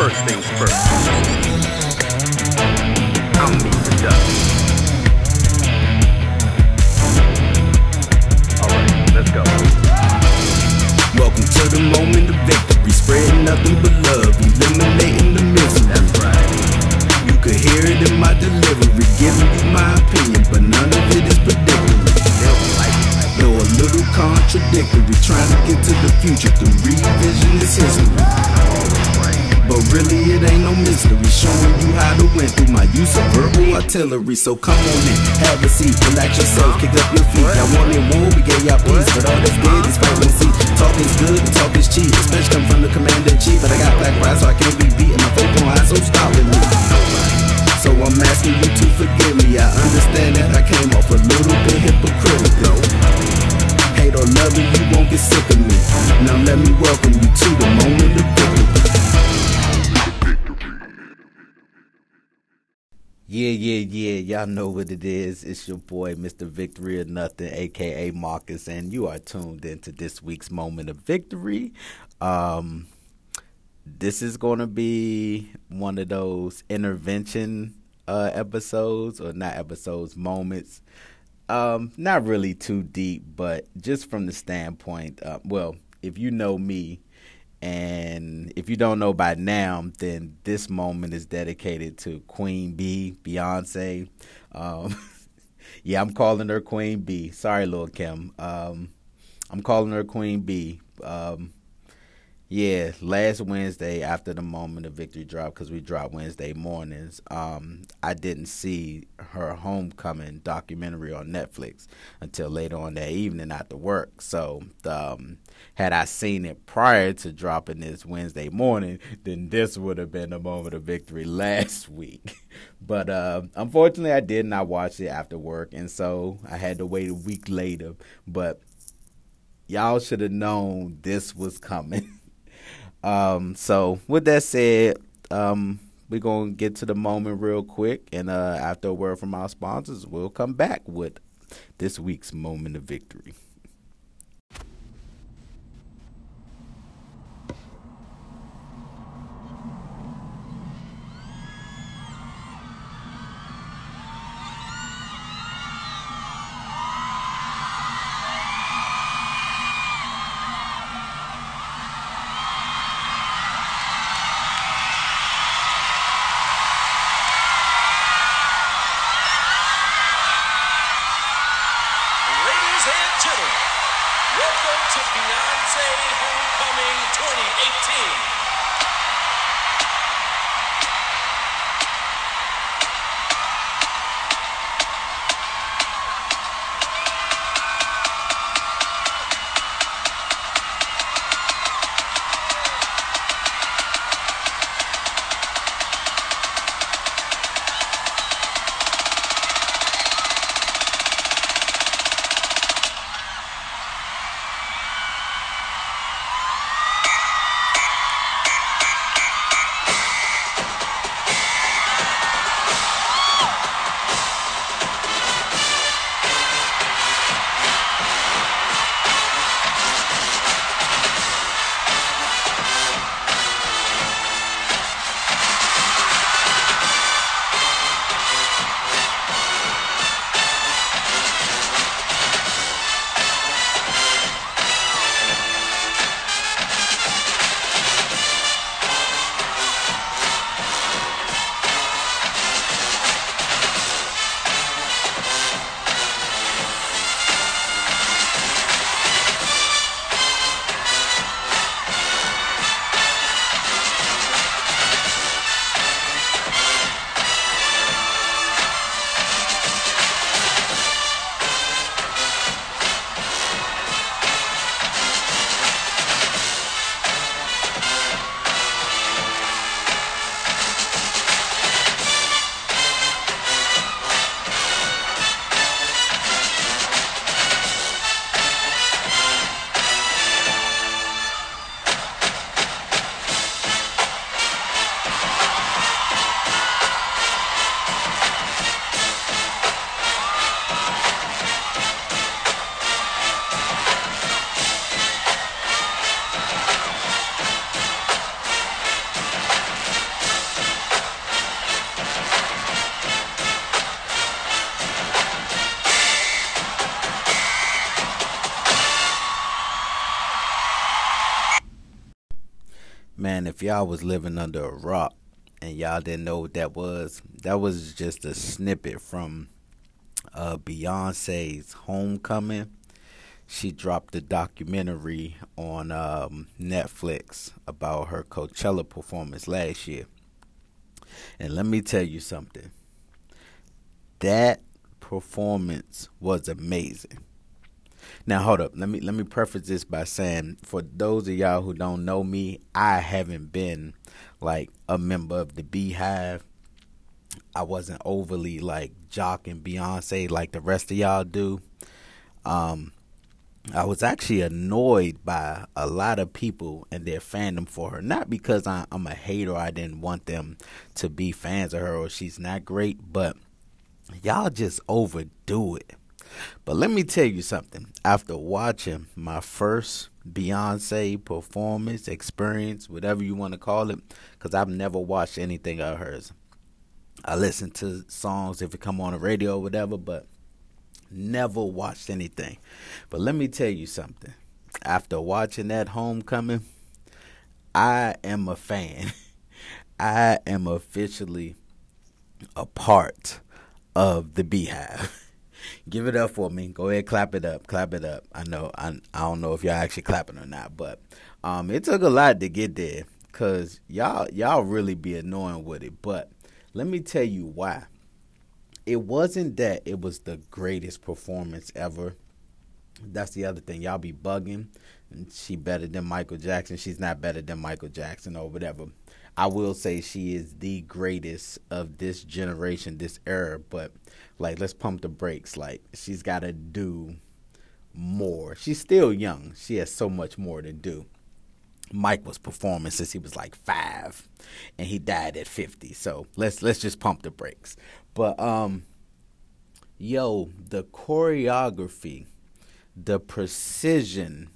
First things first. I'll meet the dust. Alright, let's go. Welcome to the moment of victory, spreading nothing but love, eliminating the misery. That's right. You could hear it in my delivery, giving you my opinion, but none of it is predictable. Though a little contradictory, trying to get to the future artillery. So come on in, have a seat, relax yourself, kick up your feet. Y'all wanted war, we get y'all peace, but all that's good is see. Talk is good, and talk is cheap, especially come from the commander in chief. But I got black pride, so I can't be beaten. My faith on high, so stop with me. So I'm asking you to forgive me. I understand that I came off a little bit hypocritical. Hate or love it, you won't get sick of me. Now let me welcome you to the moment of victory. Yeah, yeah, yeah. Y'all know what it is. It's your boy, Mr. Victory or Nothing, aka Marcus, and you are tuned into this week's moment of victory. Um, this is to be one of those intervention uh, episodes, or not episodes, moments. Um, not really too deep, but just from the standpoint, uh, well, if you know me, and if you don't know by now, then this moment is dedicated to Queen B, Beyonce. Um, yeah, I'm calling her Queen B. Sorry, Lil Kim. Um, I'm calling her Queen B. Um, yeah, last Wednesday after the moment of victory drop, because we drop Wednesday mornings, um, I didn't see her homecoming documentary on Netflix until later on that evening after work. So, um, had I seen it prior to dropping this Wednesday morning, then this would have been the moment of victory last week. But uh, unfortunately, I did not watch it after work, and so I had to wait a week later. But y'all should have known this was coming. Um, so with that said, um, we're gonna get to the moment real quick, and uh, after a word from our sponsors, we'll come back with this week's moment of victory. 2018. Y'all was living under a rock and y'all didn't know what that was, that was just a snippet from uh, Beyonce's Homecoming. She dropped a documentary on um, Netflix about her Coachella performance last year. And let me tell you something. That performance was amazing. Now hold up. Let me let me preface this by saying for those of y'all who don't know me, I haven't been like a member of the Beehive. I wasn't overly like jocking Beyonce like the rest of y'all do. Um I was actually annoyed by a lot of people and their fandom for her. Not because I, I'm a hater, I didn't want them to be fans of her or she's not great, but y'all just overdo it. But let me tell you something. After watching my first Beyonce performance experience, whatever you want to call it, because I've never watched anything of hers. I listen to songs if it come on the radio or whatever, but never watched anything. But let me tell you something. After watching that homecoming, I am a fan. I am officially a part of the Beehive. Give it up for me. Go ahead, clap it up, clap it up. I know I I don't know if y'all actually clapping or not, but um, it took a lot to get there, cause y'all y'all really be annoying with it. But let me tell you why. It wasn't that it was the greatest performance ever. That's the other thing. Y'all be bugging. She better than Michael Jackson. She's not better than Michael Jackson or whatever. I will say she is the greatest of this generation, this era. But like, let's pump the brakes. Like, she's got to do more. She's still young. She has so much more to do. Mike was performing since he was like five, and he died at fifty. So let's let's just pump the brakes. But um, yo, the choreography, the precision,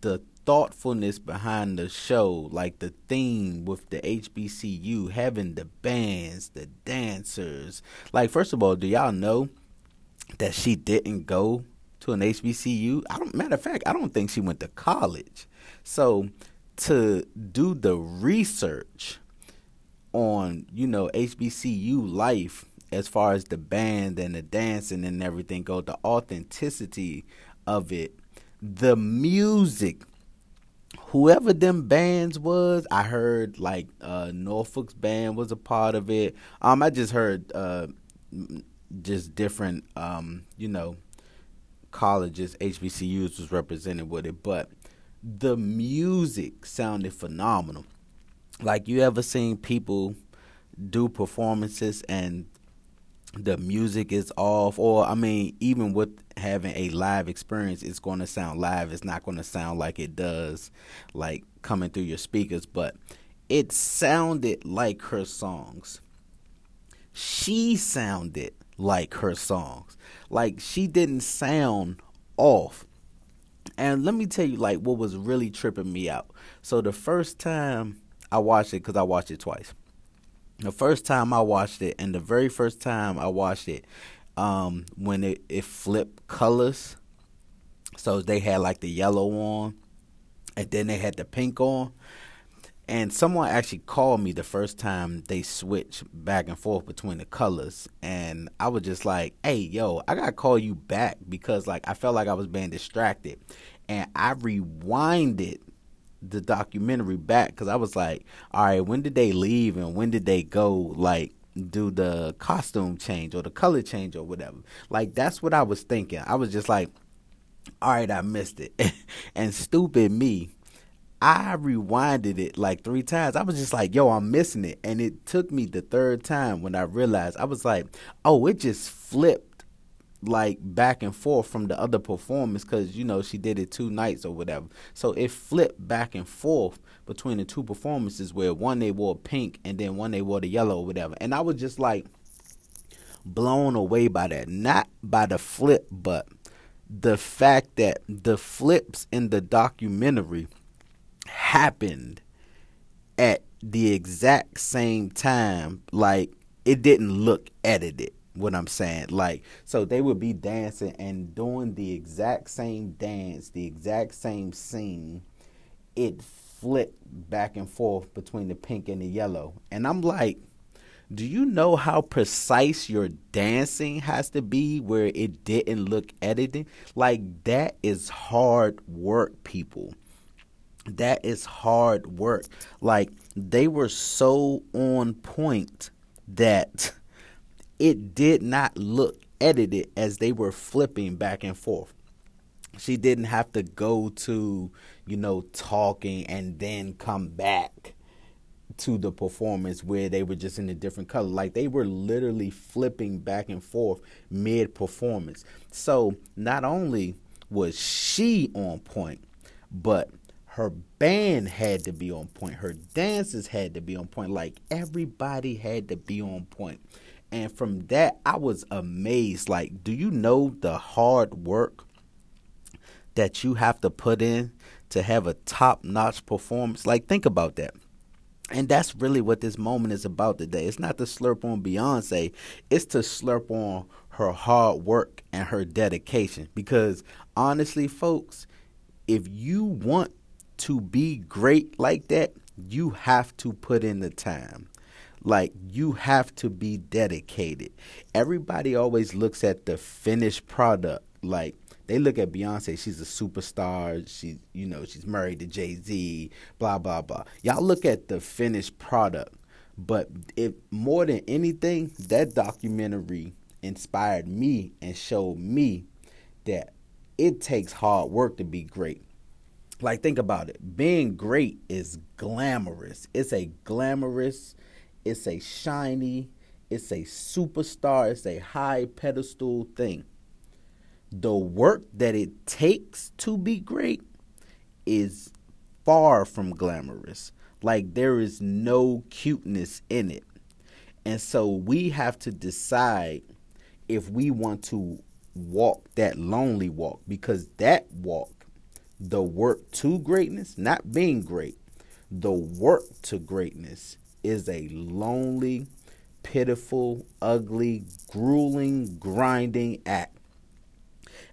the thoughtfulness behind the show, like the theme with the HBCU, having the bands, the dancers. Like, first of all, do y'all know that she didn't go to an HBCU? I don't. Matter of fact, I don't think she went to college. So to do the research on you know HBCU life as far as the band and the dancing and everything go, the authenticity of it, the music whoever them bands was, I heard like uh Norfolk's band was a part of it. Um I just heard uh just different um, you know, colleges, HBCUs was represented with it, but the music sounded phenomenal. Like you ever seen people do performances and the music is off or i mean even with having a live experience it's going to sound live. It's not going to sound like it does like coming through your speakers but it sounded like her songs. She sounded like her songs. Like she didn't sound off. And let me tell you like what was really tripping me out. So the first time i watched it because i watched it twice the first time I watched it, and the very first time I watched it, um, when it, it flipped colors, so they had like the yellow on, and then they had the pink on. And someone actually called me the first time they switched back and forth between the colors. And I was just like, hey, yo, I got to call you back because, like, I felt like I was being distracted. And I rewinded the documentary back because I was like, all right, when did they leave and when did they go? Like, do the costume change or the color change or whatever. Like that's what I was thinking. I was just like, all right, I missed it. and stupid me, I rewinded it like three times. I was just like, yo, I'm missing it. And it took me the third time when I realized I was like, oh, it just flipped like back and forth from the other performance because you know she did it two nights or whatever. So it flipped back and forth between the two performances where one they wore pink and then one they wore the yellow or whatever. And I was just like blown away by that. Not by the flip, but the fact that the flips in the documentary happened at the exact same time. Like it didn't look edited what I'm saying. Like, so they would be dancing and doing the exact same dance, the exact same scene. It flick back and forth between the pink and the yellow. And I'm like, do you know how precise your dancing has to be where it didn't look edited? Like that is hard work, people. That is hard work. Like they were so on point that it did not look edited as they were flipping back and forth. She didn't have to go to, you know, talking and then come back to the performance where they were just in a different color. Like they were literally flipping back and forth mid performance. So not only was she on point, but her band had to be on point. Her dancers had to be on point. Like everybody had to be on point. And from that, I was amazed. Like, do you know the hard work that you have to put in to have a top notch performance? Like, think about that. And that's really what this moment is about today. It's not to slurp on Beyonce, it's to slurp on her hard work and her dedication. Because honestly, folks, if you want to be great like that, you have to put in the time. Like you have to be dedicated. Everybody always looks at the finished product. Like they look at Beyonce, she's a superstar. She's you know, she's married to Jay-Z, blah blah blah. Y'all look at the finished product. But if more than anything, that documentary inspired me and showed me that it takes hard work to be great. Like think about it. Being great is glamorous. It's a glamorous it's a shiny, it's a superstar, it's a high pedestal thing. The work that it takes to be great is far from glamorous. Like there is no cuteness in it. And so we have to decide if we want to walk that lonely walk because that walk, the work to greatness, not being great, the work to greatness is a lonely, pitiful, ugly, grueling, grinding act.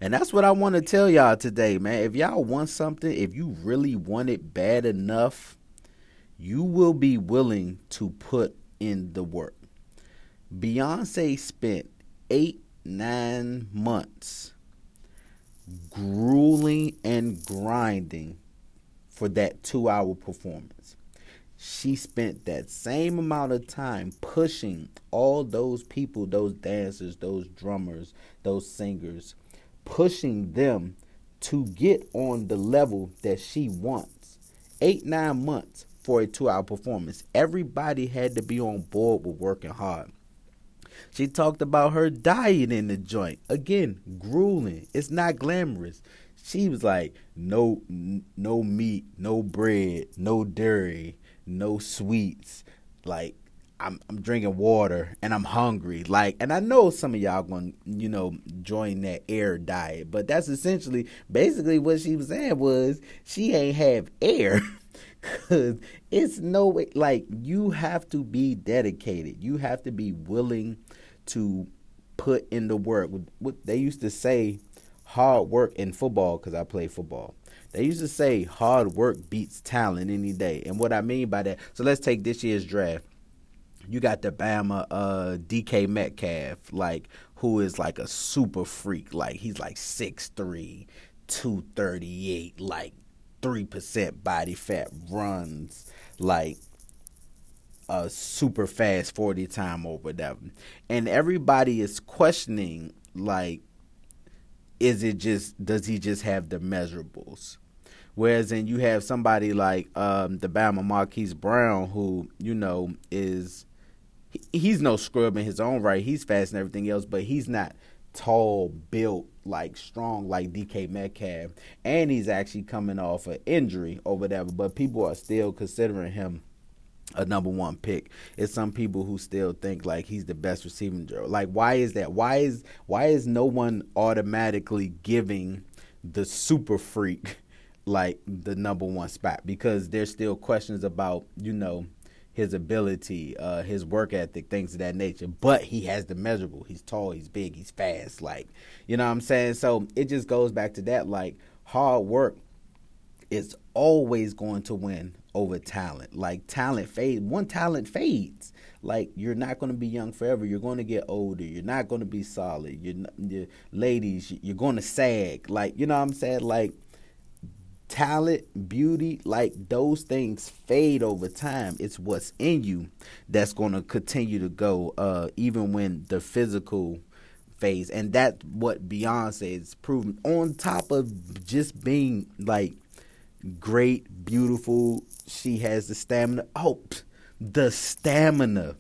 And that's what I want to tell y'all today, man. If y'all want something, if you really want it bad enough, you will be willing to put in the work. Beyonce spent eight, nine months grueling and grinding for that two hour performance she spent that same amount of time pushing all those people, those dancers, those drummers, those singers, pushing them to get on the level that she wants. Eight, nine months for a two hour performance. Everybody had to be on board with working hard. She talked about her diet in the joint. Again, grueling. It's not glamorous. She was like, no, no meat, no bread, no dairy, no sweets. Like I'm I'm drinking water and I'm hungry. Like and I know some of y'all going to you know join that air diet, but that's essentially basically what she was saying was she ain't have air. Cause it's no way like you have to be dedicated. You have to be willing to put in the work. What they used to say hard work in football because I play football. They used to say hard work beats talent any day. And what I mean by that, so let's take this year's draft. You got the Bama uh, DK Metcalf, like who is like a super freak. Like he's like 6'3, 238, like 3% body fat, runs like a super fast 40 time or whatever. And everybody is questioning like is it just does he just have the measurables? Whereas then you have somebody like um, the Bama Marquise Brown, who you know is he, he's no scrub in his own right. He's fast and everything else, but he's not tall, built, like strong like DK Metcalf, and he's actually coming off an injury or whatever. But people are still considering him a number one pick. It's some people who still think like he's the best receiving. Like why is that? Why is why is no one automatically giving the super freak like the number one spot? Because there's still questions about you know his ability, uh, his work ethic, things of that nature. But he has the measurable. He's tall, he's big, he's fast. Like you know what I'm saying. So it just goes back to that like hard work is always going to win over talent. Like talent fades, one talent fades. Like you're not going to be young forever. You're going to get older. You're not going to be solid. You're, you're ladies. You're going to sag. Like you know what I'm saying. Like talent, beauty, like those things fade over time. It's what's in you that's going to continue to go, uh, even when the physical phase, and that's what Beyonce is proven. On top of just being like great, beautiful, she has the stamina. Oh, the stamina.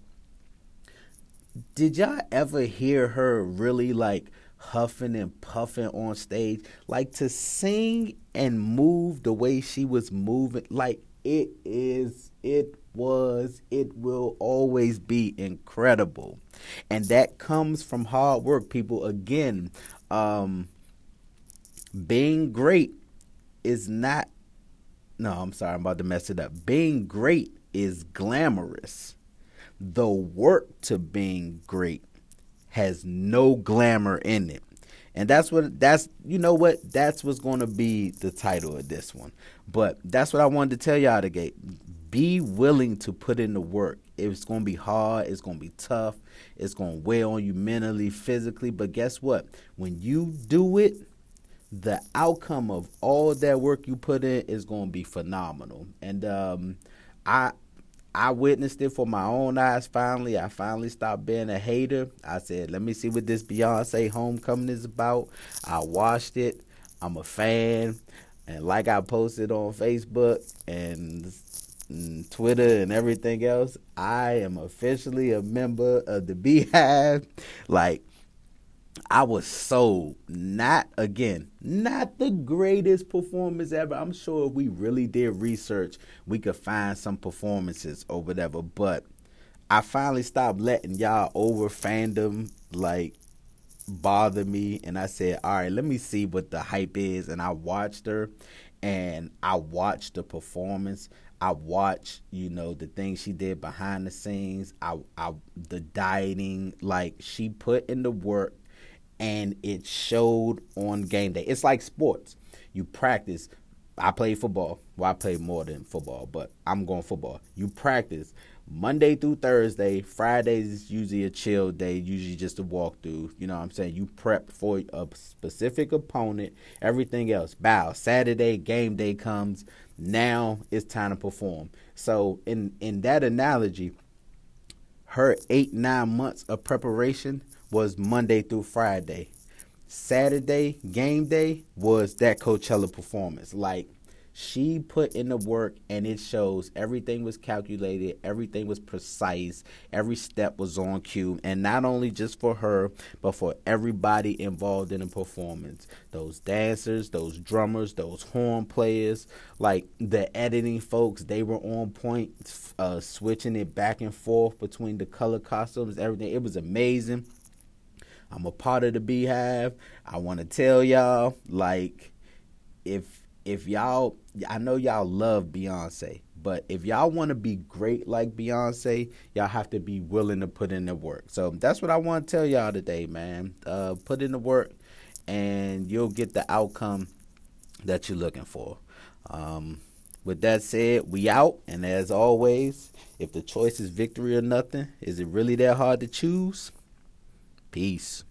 Did y'all ever hear her really like huffing and puffing on stage? Like to sing and move the way she was moving, like it is, it was, it will always be incredible. And that comes from hard work, people. Again, um, being great is not, no, I'm sorry, I'm about to mess it up. Being great is glamorous. The work to being great has no glamour in it. And that's what that's you know what that's what's going to be the title of this one. But that's what I wanted to tell y'all today. Be willing to put in the work. It's going to be hard, it's going to be tough, it's going to weigh on you mentally, physically, but guess what? When you do it, the outcome of all that work you put in is going to be phenomenal. And um I I witnessed it for my own eyes finally. I finally stopped being a hater. I said, let me see what this Beyonce homecoming is about. I watched it. I'm a fan. And like I posted on Facebook and, and Twitter and everything else, I am officially a member of the Beehive. Like, I was so Not again, not the greatest performance ever. I'm sure if we really did research, we could find some performances or whatever. But I finally stopped letting y'all over fandom like bother me, and I said, "All right, let me see what the hype is." And I watched her, and I watched the performance. I watched, you know, the things she did behind the scenes. I, I, the dieting, like she put in the work and it showed on game day. It's like sports. You practice. I play football. Well, I play more than football, but I'm going football. You practice Monday through Thursday. Fridays is usually a chill day, usually just a walkthrough. You know what I'm saying? You prep for a specific opponent, everything else. Bow. Saturday, game day comes. Now it's time to perform. So in in that analogy, her eight, nine months of preparation was Monday through Friday. Saturday, game day, was that Coachella performance. Like, she put in the work and it shows everything was calculated, everything was precise, every step was on cue, and not only just for her, but for everybody involved in the performance. Those dancers, those drummers, those horn players, like the editing folks, they were on point, uh, switching it back and forth between the color costumes, everything. It was amazing. I'm a part of the Beehive. I want to tell y'all, like, if if y'all, I know y'all love Beyonce, but if y'all want to be great like Beyonce, y'all have to be willing to put in the work. So that's what I want to tell y'all today, man. Uh, put in the work, and you'll get the outcome that you're looking for. Um, with that said, we out. And as always, if the choice is victory or nothing, is it really that hard to choose? Peace.